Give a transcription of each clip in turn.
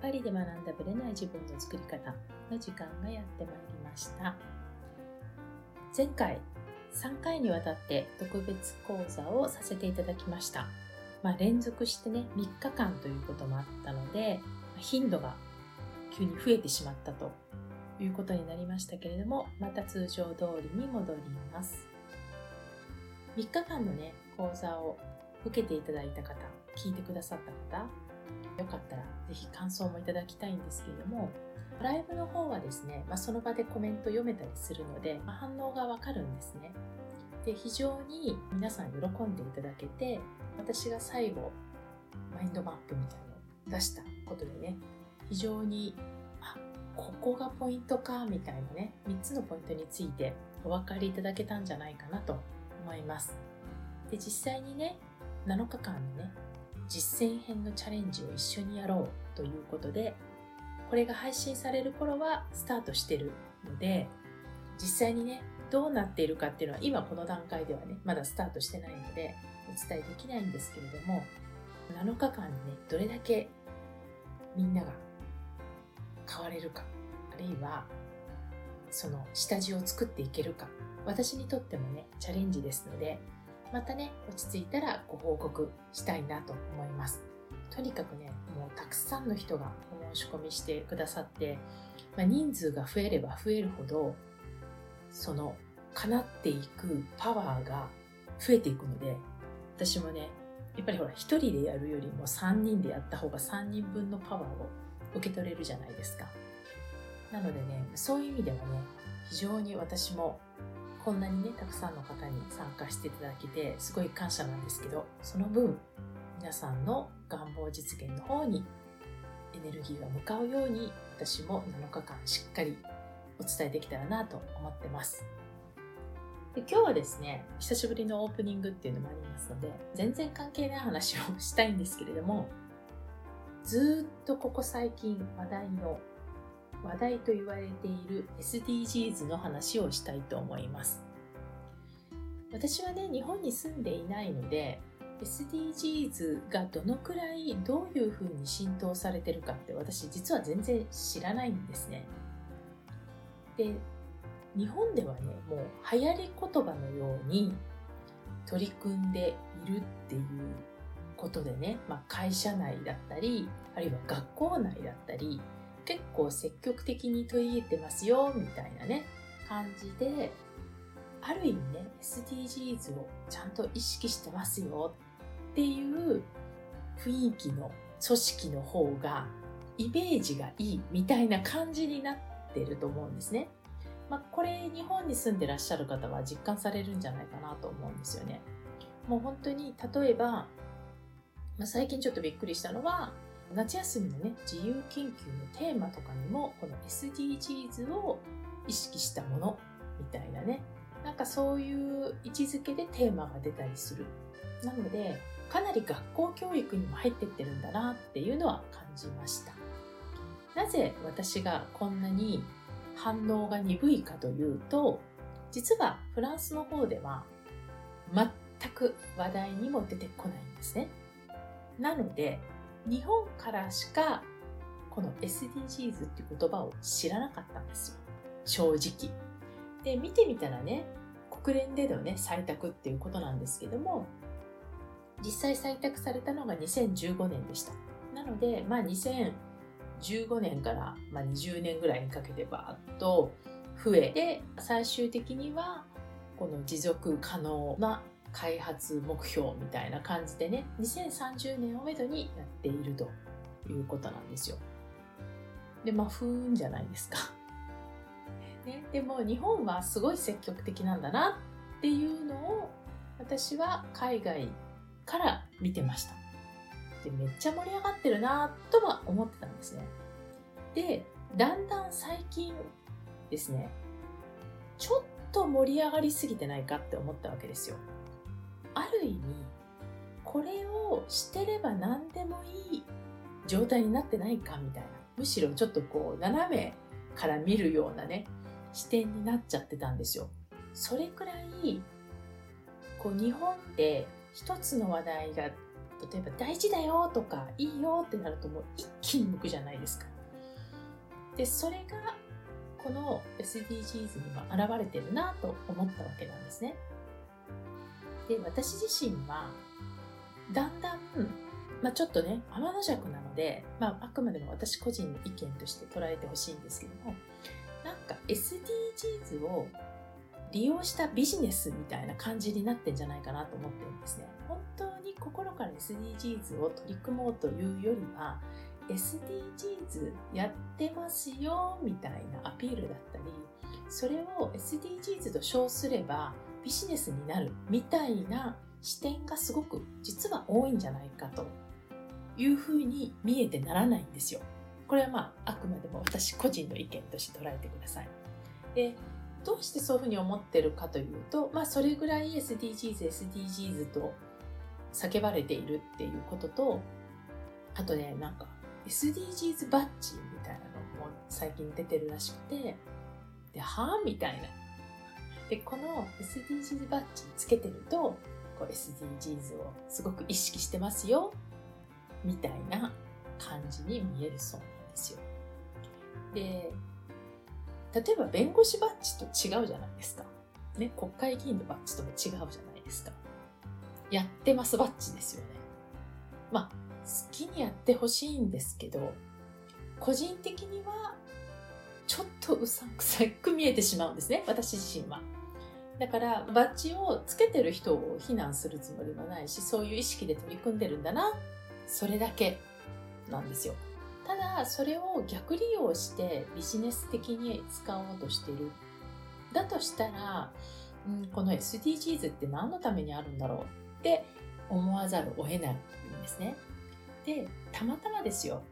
パリで学んだブレない自分の作り方の時間がやってまいりました。前回、3回にわたって特別講座をさせていただきました。まあ、連続してね、3日間ということもあったので、頻度が急に増えてしまったということになりましたけれども、また通常通りに戻ります。3日間のね、講座を受けていただいた方、聞いてくださった方、よかったらぜひ感想もいただきたいんですけれども、ライブの方はですね、まあ、その場でコメント読めたりするので、まあ、反応がわかるんですね。で、非常に皆さん喜んでいただけて、私が最後、マインドマップみたいのを出したことでね、非常に、あ、ここがポイントか、みたいなね、3つのポイントについてお分かりいただけたんじゃないかなと思います。で、実際にね、7日間のね、実践編のチャレンジを一緒にやろうということで、これが配信される頃はスタートしてるので、実際にね、どうなっているかっていうのは今この段階ではね、まだスタートしてないのでお伝えできないんですけれども、7日間にね、どれだけみんなが変われるか、あるいはその下地を作っていけるか、私にとってもね、チャレンジですので、またね、落ち着いたらご報告したいなと思います。とにかくね、もうたくさんの人がお申し込みしてくださって、まあ、人数が増えれば増えるほど、その叶っていくパワーが増えていくので、私もね、やっぱりほら、一人でやるよりも三人でやった方が三人分のパワーを受け取れるじゃないですか。なのでね、そういう意味ではね、非常に私もこんなにね、たくさんの方に参加していただけて、すごい感謝なんですけど、その分、皆さんの願望実現の方にエネルギーが向かうように、私も7日間しっかりお伝えできたらなと思ってます。で今日はですね、久しぶりのオープニングっていうのもありますので、全然関係ない話をしたいんですけれども、ずっとここ最近話題の話題と言われている SDGs の話をしたいと思います。私はね、日本に住んでいないので、SDGs がどのくらいどういうふうに浸透されてるかって私実は全然知らないんですね。で、日本ではね、もう流行り言葉のように取り組んでいるっていうことでね、まあ、会社内だったり、あるいは学校内だったり、結構積極的に取り入れてますよ、みたいなね、感じで、ある意味ね、SDGs をちゃんと意識してますよっていう雰囲気の組織の方がイメージがいいみたいな感じになってると思うんですね。まあ、これ日本に住んでらっしゃる方は実感されるんじゃないかなと思うんですよね。もう本当に例えば、まあ、最近ちょっとびっくりしたのは、夏休みのね、自由研究のテーマとかにも、この SDGs を意識したものみたいなね、なんかそういう位置づけでテーマが出たりする。なので、かなり学校教育にも入ってってるんだなっていうのは感じました。なぜ私がこんなに反応が鈍いかというと、実はフランスの方では全く話題にも出てこないんですね。なので、日本からしかこの SDGs っていう言葉を知らなかったんですよ。正直。で、見てみたらね、国連でのね、採択っていうことなんですけども、実際採択されたのが2015年でした。なので、まあ2015年から、まあ、20年ぐらいにかけてバーッと増えて、最終的にはこの持続可能な開発目標みたいな感じでね、2030年をめどにやっているということなんですよ。で、まあ、ふーんじゃないですか。ね、でも日本はすごい積極的なんだなっていうのを私は海外から見てました。で、めっちゃ盛り上がってるなとは思ってたんですね。で、だんだん最近ですね、ちょっと盛り上がりすぎてないかって思ったわけですよ。ある意味、これをしてれば何でもいい状態になってないかみたいな。むしろちょっとこう、斜めから見るようなね、視点になっちゃってたんですよ。それくらい、こう、日本で一つの話題が例えば大事だよとかいいよってなるともう一気に向くじゃないですか。で、それがこの SDGs にも現れてるなと思ったわけなんですね。で、私自身はだんだん、まあ、ちょっとね、天の弱なので、まあ、あくまでも私個人の意見として捉えてほしいんですけども、なんか SDGs を利用したビジネスみたいな感じになってんじゃないかなと思ってるんですね。本当に心から SDGs を取り組もうというよりは、SDGs やってますよみたいなアピールだったり、それを SDGs と称すればビジネスになるみたいな視点がすごく実は多いんじゃないかというふうに見えてならないんですよ。これはまああくまでも私個人の意見として捉えてください。でどうしてそういうふうに思ってるかというと、まあ、それぐらい SDGs、SDGs と叫ばれているっていうことと、あとね、なんか SDGs バッジみたいなのも最近出てるらしくて、で、はぁみたいな。で、この SDGs バッジつけてると、こう SDGs をすごく意識してますよ、みたいな感じに見えるそうなんですよ。で、例えば弁護士バッジと違うじゃないですか。ね、国会議員のバッジとも違うじゃないですか。やってますバッジですよね。まあ、好きにやってほしいんですけど、個人的にはちょっとうさんくさく見えてしまうんですね、私自身は。だからバッジをつけてる人を非難するつもりもないし、そういう意識で取り組んでるんだな、それだけなんですよ。ただそれを逆利用してビジネス的に使おうとしてる。だとしたら、うん、この SDGs って何のためにあるんだろうって思わざるを得ないんですね。でたまたまですよ。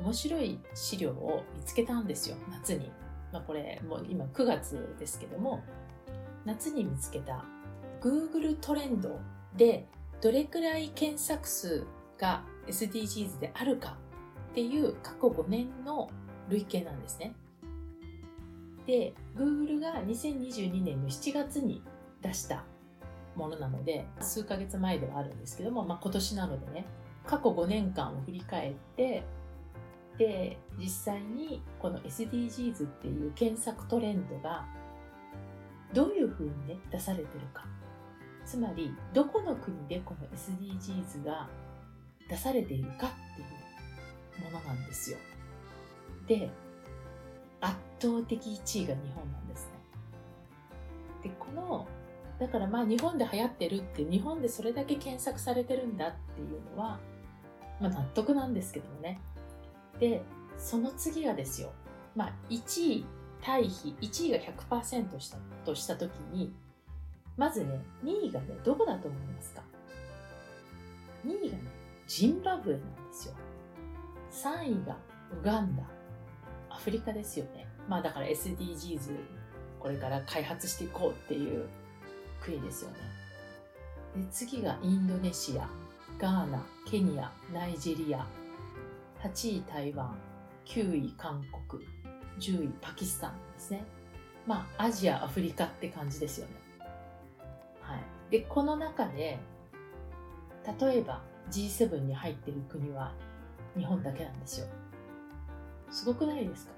面白い資料を見つけたんですよ。夏に、まあ、これもう今9月ですけども。夏に見つけた Google トレンドでどれくらい検索数が SDGs であるかっていう過去5年の累計なんですね。で、Google が2022年の7月に出したものなので、数ヶ月前ではあるんですけども、まあ、今年なのでね、過去5年間を振り返って、で、実際にこの SDGs っていう検索トレンドがどういうふうにね、出されてるか。つまり、どこの国でこの SDGs が出されているかっていうものなんですよ。で、圧倒的1位が日本なんですね。で、この、だからまあ日本で流行ってるって、日本でそれだけ検索されてるんだっていうのは、まあ納得なんですけどもね。で、その次がですよ。まあ1位対比、1位が100%したとしたときに、まずね、2位がね、どこだと思いますか ?2 位がね、ジンバブエなんですよ。3位がウガンダ、アフリカですよね。まあだから SDGs これから開発していこうっていう国ですよね。で次がインドネシア、ガーナ、ケニア、ナイジェリア、8位台湾、9位韓国、10位パキスタンですね。まあアジア、アフリカって感じですよね。はい。で、この中で、例えば G7 に入ってる国は日本だけなんですよ。すごくないですか？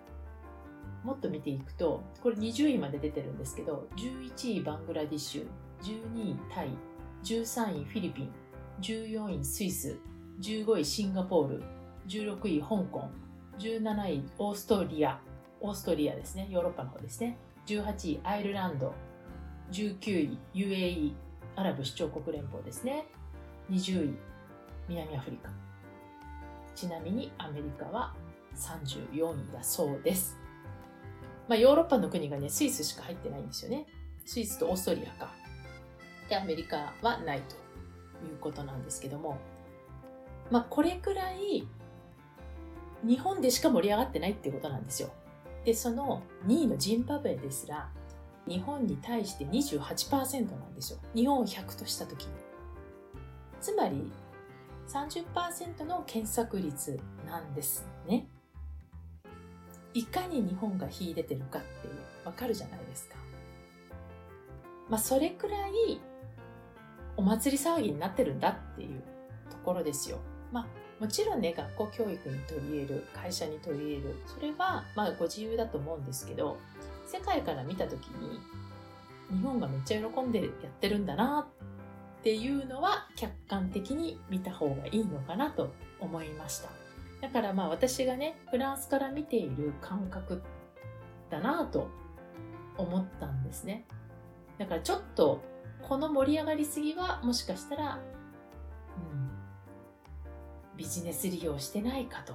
もっと見ていくと、これ20位まで出てるんですけど、11位バングラディッシュ、12位タイ、13位フィリピン、14位スイス、15位シンガポール、16位香港、17位オーストリア、オーストリアですね、ヨーロッパの方ですね、18位アイルランド、19位 UAE、アラブ首長国連邦ですね、20位南アフリカ、ちなみにアメリカは34位だそうです。まあ、ヨーロッパの国がね、スイスしか入ってないんですよね。スイスとオーストリアか。で、アメリカはないということなんですけども、まあ、これくらい日本でしか盛り上がってないっていうことなんですよ。で、その2位のジンバブエですら、日本に対して28%なんですよ。日本を100としたときに。つまり、30%の検索率なんですね。いかに日本が秀でてるかっていう、わかるじゃないですか。まあ、それくらいお祭り騒ぎになってるんだっていうところですよ。まあもちろんね学校教育に取り入れる会社に取り入れる。それはまあご自由だと思うんですけど世界から見た時に日本がめっちゃ喜んでやってるんだなっていうのは客観的に見た方がいいのかなと思いました。だからまあ私がねフランスから見ている感覚だなと思ったんですね。だからちょっとこの盛り上がりすぎはもしかしたら、ビジネス利用してないかと。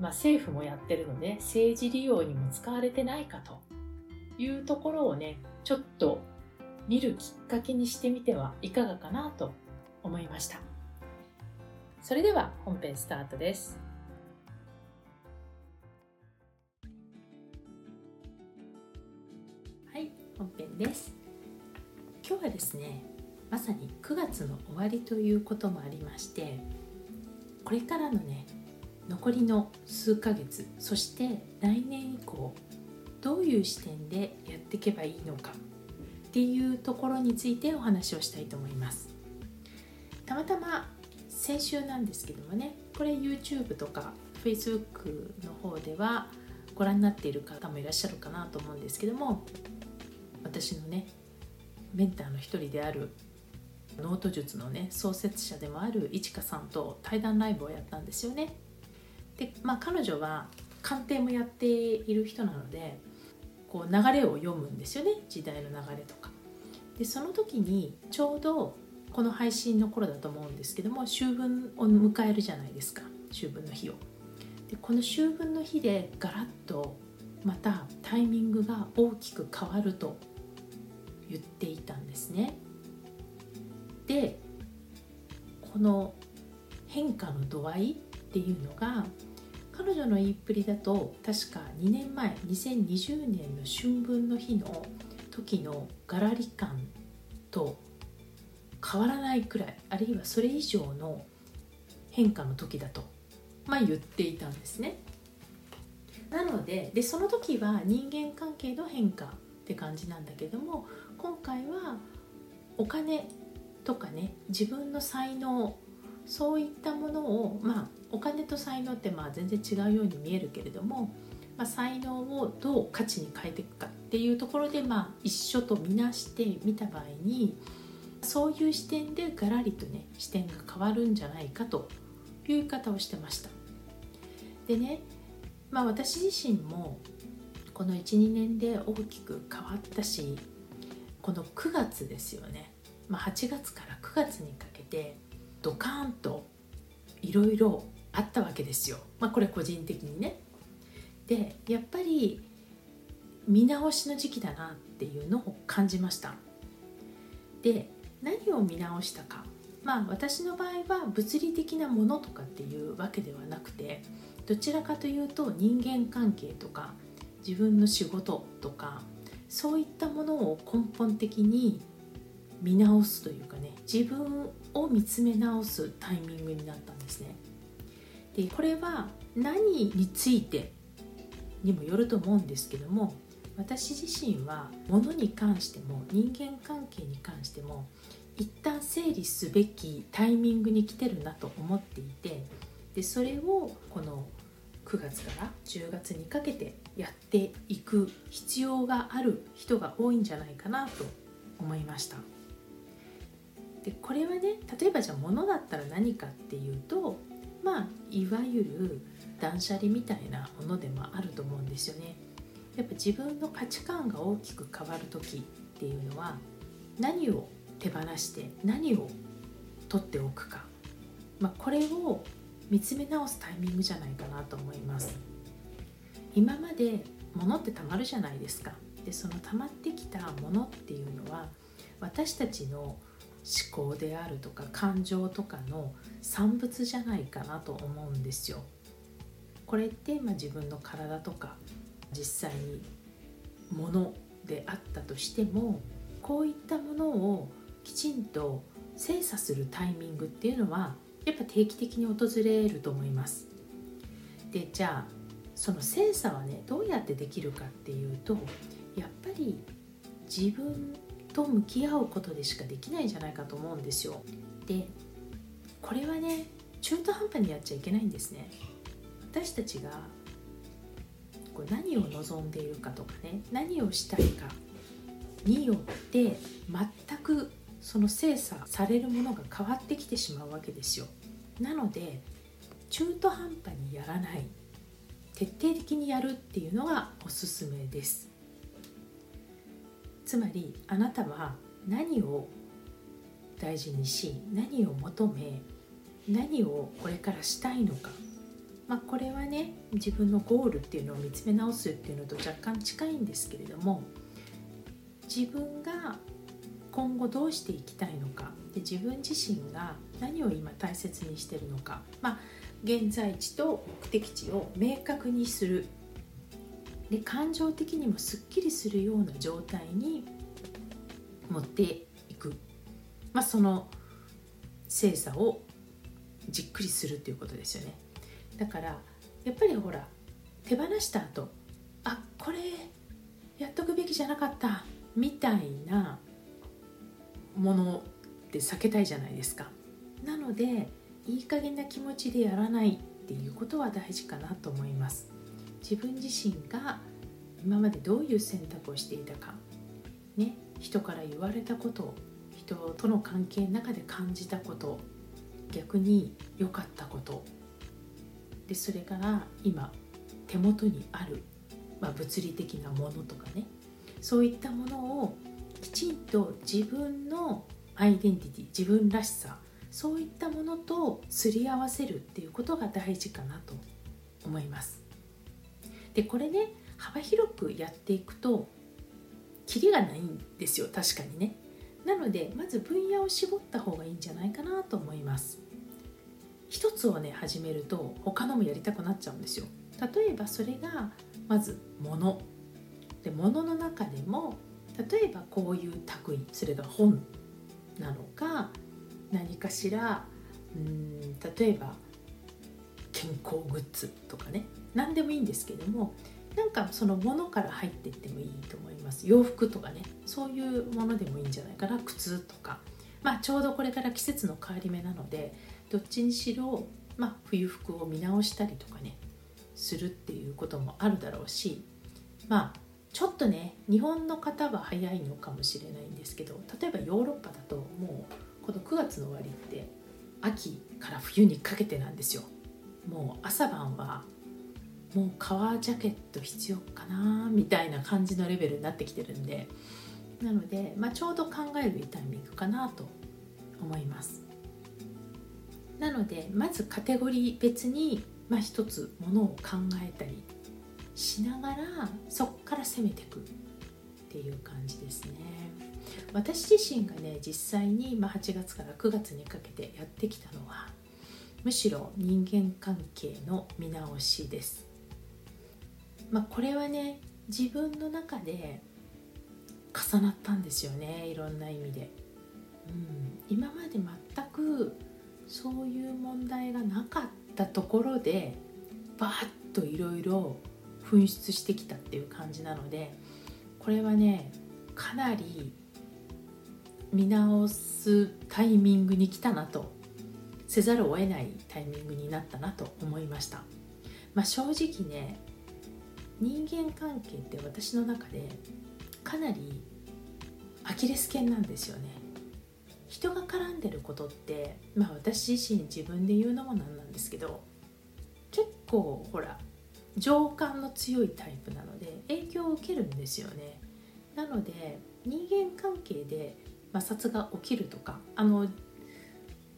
まあ政府もやってるので政治利用にも使われてないかというところをね、ちょっと見るきっかけにしてみてはいかがかなと思いました。それでは本編スタートです。はい、本編です。今日はですね、まさに9月の終わりということもありましてこれからのね残りの数ヶ月そして来年以降どういう視点でやっていけばいいのかっていうところについてお話をしたいと思います。たまたま先週なんですけどもねこれ YouTube とか Facebook の方ではご覧になっている方もいらっしゃるかなと思うんですけども私のねメンターの一人であるノート術のね創設者でもあるいちかさんと対談ライブをやったんですよね。でまあ彼女は鑑定もやっている人なのでこう流れを読むんですよね時代の流れとか。でその時にちょうどこの配信の頃だと思うんですけども秋分を迎えるじゃないですか秋分の日を。でこの秋分の日でガラッとまたタイミングが大きく変わると言っていたんですね。でこの変化の度合いっていうのが彼女の言いっぷりだと確か2年前2020年の春分の日の時のガラリ感と変わらないくらいあるいはそれ以上の変化の時だと、まあ、言っていたんですね。なのででその時は人間関係の変化って感じなんだけども今回はお金とかね自分の才能そういったものをまあお金と才能ってまあ全然違うように見えるけれども、まあ、才能をどう価値に変えていくかっていうところでまあ一緒とみなしてみた場合にそういう視点でガラリとね視点が変わるんじゃないかという言い方をしてました。でねまあ私自身もこの12年で大きく変わったしこの9月ですよね。まあ、8月から9月にかけてドカーンといろいろあったわけですよ。まあ、これ個人的にね。でやっぱり見直しの時期だなっていうのを感じました。で何を見直したかまあ私の場合は物理的なものとかっていうわけではなくてどちらかというと人間関係とか自分の仕事とかそういったものを根本的に見直すというかね自分を見つめ直すタイミングになったんですね。でこれは何についてにもよると思うんですけども私自身は物に関しても人間関係に関しても一旦整理すべきタイミングに来てるなと思っていてでそれをこの9月から10月にかけてやっていく必要がある人が多いんじゃないかなと思いました。でこれはね例えばじゃあ物だったら何かっていうとまあいわゆる断捨離みたいなものでもあると思うんですよね。やっぱ自分の価値観が大きく変わる時っていうのは何を手放して何を取っておくか、まあ、これを見つめ直すタイミングじゃないかなと思います。今まで物ってたまるじゃないですか。でその溜まってきたものっていうのは私たちの思考であるとか感情とかの産物じゃないかなと思うんですよ。これって、まあ、自分の体とか実際にものであったとしてもこういったものをきちんと精査するタイミングっていうのはやっぱ定期的に訪れると思います。でじゃあその精査はねどうやってできるかっていうとやっぱり自分と向き合うことでしかできないんじゃないかと思うんですよ。でこれはね中途半端にやっちゃいけないんですね。私たちがこう何を望んでいるかとかね何をしたいかによって全くその精査されるものが変わってきてしまうわけですよ。なので中途半端にやらない。徹底的にやるっていうのがおすすめです。つまりあなたは何を大事にし何を求め何をこれからしたいのか、まあ、これはね自分のゴールっていうのを見つめ直すっていうのと若干近いんですけれども自分が今後どうしていきたいのかで自分自身が何を今大切にしてるのか、まあ、現在地と目的地を明確にする。で感情的にもすっきりするような状態に持っていく、まあ、その精査をじっくりするっていうことですよね。だからやっぱりほら手放した後あこれやっとくべきじゃなかったみたいなものって避けたいじゃないですか。なのでいい加減な気持ちでやらないっていうことは大事かなと思います。自分自身が今までどういう選択をしていたか。ね人から言われたこと人との関係の中で感じたこと逆に良かったこと。でそれから今手元にある、まあ、物理的なものとかね。そういったものをきちんと自分のアイデンティティ自分らしさそういったものとすり合わせるっていうことが大事かなと思います。でこれね幅広くやっていくとキリがないんですよ確かにね。なのでまず分野を絞った方がいいんじゃないかなと思います。一つをね始めると他のもやりたくなっちゃうんですよ。例えばそれがまず物。で物の中でも例えばこういう類それが本なのか何かしらうん例えば健康グッズとかね。何でもいいんですけどもなんかそのものから入っていってもいいと思います。洋服とかね。そういうものでもいいんじゃないかな。靴とか。まあちょうどこれから季節の変わり目なのでどっちにしろ、まあ、冬服を見直したりとかね。するっていうこともあるだろうしまあちょっとね日本の方は早いのかもしれないんですけど例えばヨーロッパだともうこの9月の終わりって秋から冬にかけてなんですよ。もう朝晩はもう革ジャケット必要かなみたいな感じのレベルになってきてるんでなので、まあ、ちょうど考えるタイミングかなと思います。なのでまずカテゴリー別に、まあ、一つものを考えたりしながらそこから攻めていくっていう感じですね。私自身がね実際に、まあ、8月から9月にかけてやってきたのはむしろ人間関係の見直しです。まあ、これはね自分の中で重なったんですよねいろんな意味で、うん、今まで全くそういう問題がなかったところでバーッといろいろ噴出してきたっていう感じなのでこれはねかなり見直すタイミングに来たなとせざるを得ないタイミングになったなと思いました、まあ、正直ね人間関係って私の中でかなりアキレス腱なんですよね。人が絡んでることってまあ私自身自分で言うのもなんなんですけど結構ほら情感の強いタイプなので影響を受けるんですよね。なので人間関係で摩擦が起きるとかあの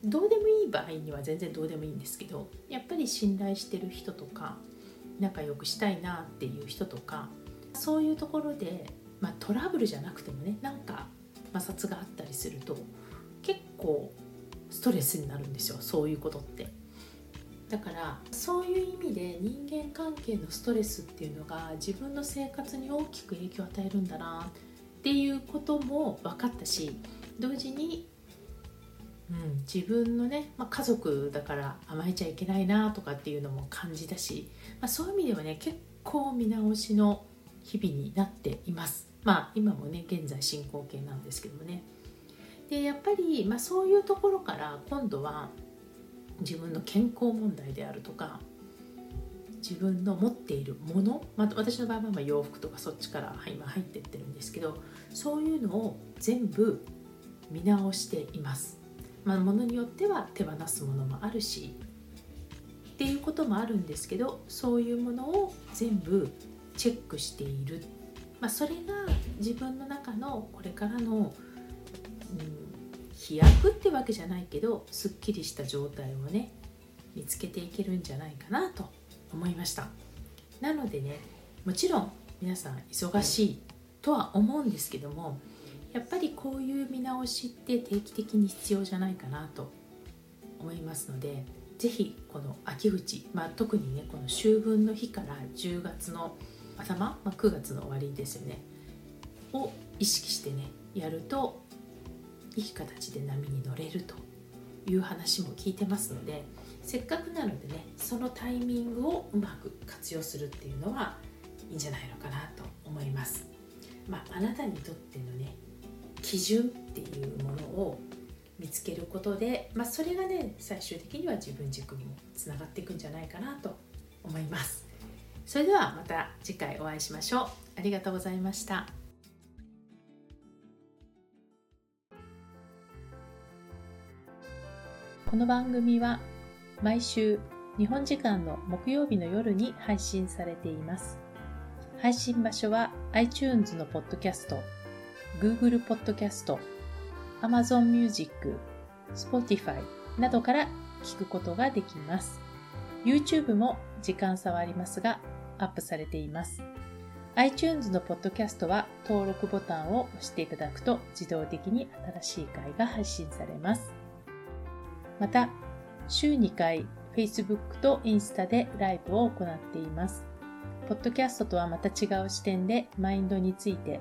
どうでもいい場合には全然どうでもいいんですけどやっぱり信頼してる人とか仲良くしたいなっていう人とかそういうところで、まあ、トラブルじゃなくてもねなんか摩擦があったりすると結構ストレスになるんですよそういうことって。だからそういう意味で人間関係のストレスっていうのが自分の生活に大きく影響を与えるんだなっていうことも分かったし同時に、自分のね、まあ、家族だから甘えちゃいけないなとかっていうのも感じたし、まあ、そういう意味ではね結構見直しの日々になっていますまあ今もね現在進行形なんですけどもねでやっぱり、まあ、そういうところから今度は自分の健康問題であるとか自分の持っているもの、まあ、私の場合はま洋服とかそっちから今入ってってるんですけどそういうのを全部見直しています。まあ、ものによっては手放すものもあるしっていうこともあるんですけどそういうものを全部チェックしている、まあ、それが自分の中のこれからの、うん、飛躍ってわけじゃないけどすっきりした状態をね見つけていけるんじゃないかなと思いました。なのでねもちろん皆さん忙しいとは思うんですけどもやっぱりこういう見直しって定期的に必要じゃないかなと思いますので是非この秋口、まあ、特にねこの秋分の日から10月の頭、まあ、9月の終わりですよねを意識してねやるといい形で波に乗れるという話も聞いてますのでせっかくなのでねそのタイミングをうまく活用するっていうのはいいんじゃないのかなと思います。まあ、あなたにとってのね基準っていうものを見つけることで、まあ、それがね最終的には自分軸にもつながっていくんじゃないかなと思います。それではまた次回お会いしましょう。ありがとうございました。この番組は毎週日本時間の木曜日の夜に配信されています。配信場所は iTunes のポッドキャスト、Google ポッドキャスト、Amazon Music、Spotify などから聞くことができます。YouTube も時間差はありますがアップされています。iTunes のポッドキャストは登録ボタンを押していただくと自動的に新しい回が配信されます。また、週2回 Facebook とインスタでライブを行っています。ポッドキャストとはまた違う視点でマインドについて、